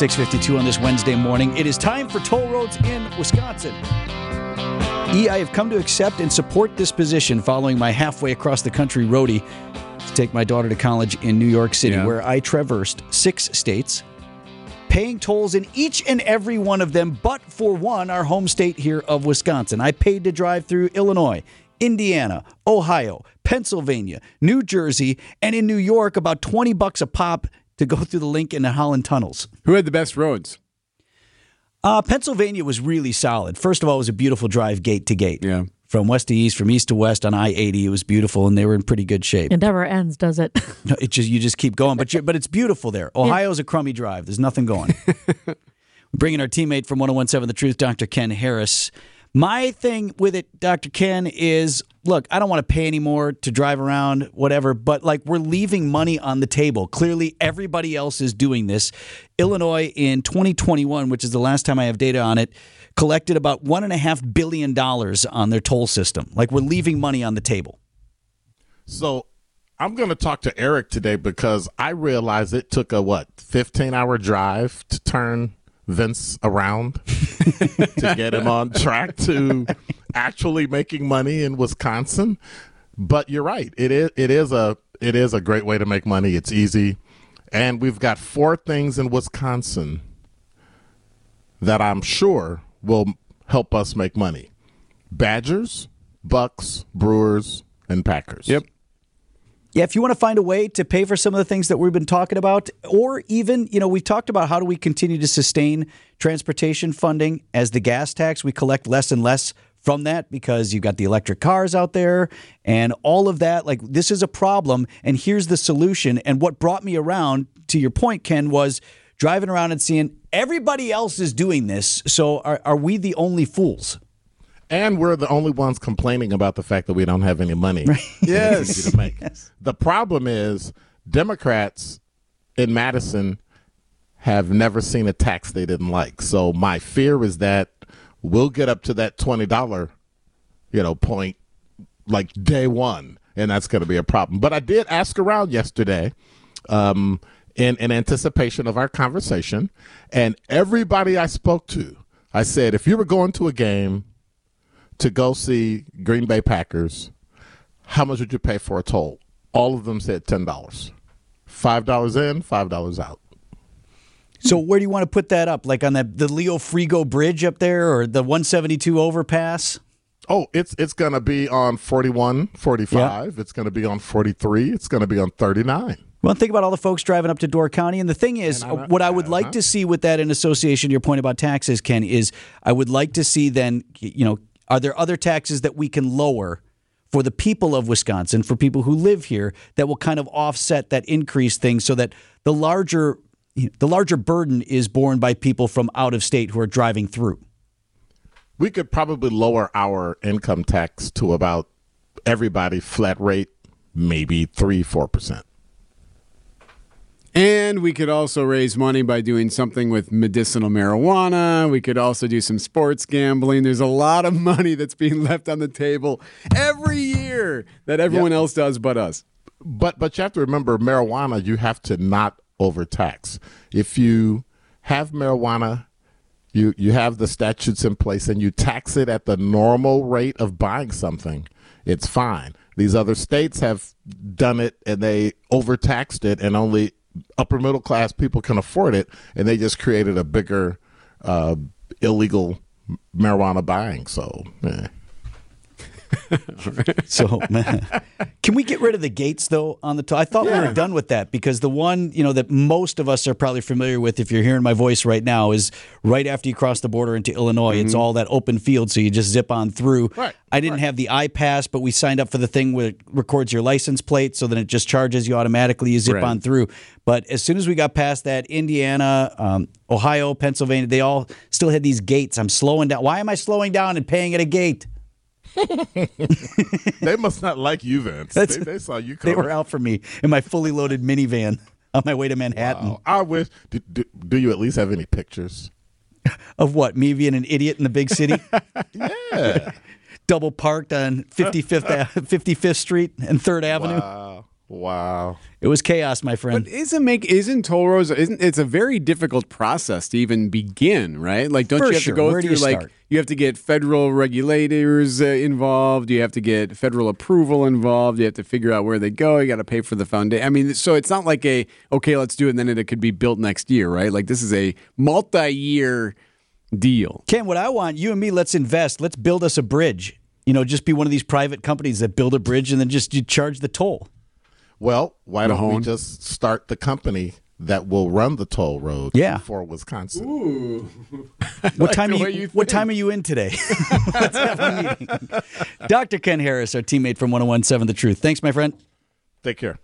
652 on this Wednesday morning. It is time for toll roads in Wisconsin. E, I have come to accept and support this position following my halfway across the country roadie to take my daughter to college in New York City, Yeah. where I traversed six states, paying tolls in each and every one of them, but for one, our home state here of Wisconsin. I paid to drive through Illinois, Indiana, Ohio, Pennsylvania, New Jersey, and in New York, about 20 bucks a pop to go through the Lincoln and the Holland tunnels. Who had the best roads? Uh, Pennsylvania was really solid. First of all, it was a beautiful drive gate to gate. Yeah. From west to east, from east to west on I eighty, it was beautiful, and they were in pretty good shape. It never ends, does it? No, it just you just keep going, but you, but it's beautiful there. Ohio's a crummy drive. There's nothing going. We're bringing our teammate from 1017 The Truth, Dr. Ken Harris. My thing with it, Dr. Ken, is look, I don't want to pay anymore to drive around, whatever, but like we're leaving money on the table. Clearly, everybody else is doing this. Illinois in 2021, which is the last time I have data on it, collected about $1.5 billion on their toll system. Like we're leaving money on the table. So I'm going to talk to Eric today because I realized it took a what 15 hour drive to turn Vince around to get him on track to actually making money in Wisconsin. But you're right. It is it is a it is a great way to make money. It's easy. And we've got four things in Wisconsin that I'm sure will help us make money. Badgers, Bucks, Brewers, and Packers. Yep. Yeah, if you want to find a way to pay for some of the things that we've been talking about, or even, you know, we've talked about how do we continue to sustain transportation funding as the gas tax, we collect less and less from that because you've got the electric cars out there and all of that. Like, this is a problem, and here's the solution. And what brought me around, to your point, Ken, was driving around and seeing everybody else is doing this. So are, are we the only fools? And we're the only ones complaining about the fact that we don't have any money. Yes. easy to make. The problem is Democrats in Madison have never seen a tax they didn't like. So my fear is that we'll get up to that twenty dollar, you know, point like day one, and that's going to be a problem. But I did ask around yesterday, um, in in anticipation of our conversation, and everybody I spoke to, I said, if you were going to a game to go see Green Bay Packers, how much would you pay for a toll? All of them said ten dollars. Five dollars in, five dollars out. So where do you want to put that up? Like on the, the Leo Frigo Bridge up there or the 172 overpass? Oh, it's it's gonna be on 41, 45. It's gonna be on forty three. It's gonna be on thirty nine. Well, think about all the folks driving up to Door County. And the thing is, I- what I would uh-huh. like to see with that in association, to your point about taxes, Ken, is I would like to see then, you know, are there other taxes that we can lower for the people of Wisconsin, for people who live here, that will kind of offset that increase thing so that the larger the larger burden is borne by people from out of state who are driving through. We could probably lower our income tax to about everybody flat rate, maybe three, four percent. And we could also raise money by doing something with medicinal marijuana. We could also do some sports gambling. There's a lot of money that's being left on the table every year that everyone else does but us. But but you have to remember marijuana you have to not overtax. If you have marijuana, you you have the statutes in place and you tax it at the normal rate of buying something, it's fine. These other states have done it and they overtaxed it and only upper middle class people can afford it and they just created a bigger uh, illegal marijuana buying. So, eh. So, man, can we get rid of the gates though on the? T- I thought we were done with that because the one you know that most of us are probably familiar with, if you're hearing my voice right now, is right after you cross the border into Illinois. It's all that open field, so you just zip on through. Right, I didn't have the iPass, but we signed up for the thing where it records your license plate, so then it just charges you automatically. You zip Right. on through. But as soon as we got past that, Indiana, um, Ohio, Pennsylvania, they all still had these gates. I'm slowing down. Why am I slowing down and paying at a gate? they must not like you, Vince. They, they saw you They coming. were out for me in my fully loaded minivan on my way to Manhattan. Wow. I wish. Do, do, do you at least have any pictures? Of what? Me being an idiot in the big city? Yeah. Double parked on 55th 55th Street and 3rd Avenue? wow. Wow. It was chaos, my friend. But isn't make isn't toll roads isn't it's a very difficult process to even begin, right? Like, don't For you have sure. to go Where through you like start? you have to get federal regulators uh, involved, you have to get federal approval involved, you have to figure out where they go, you got to pay for the foundation. I mean, so it's not like a okay, let's do it, and then it could be built next year, right? Like this is a multi-year deal. Ken, what I want, you and me, let's invest. Let's build us a bridge. You know, just be one of these private companies that build a bridge and then just you charge the toll. Well, why don't we just start the company that will run the toll road Yeah. for Wisconsin? What time? Are you, you what time are you in today? Let's have a meeting. Dr. Ken Harris, our teammate from 1017 The Truth. Thanks, my friend. Take care.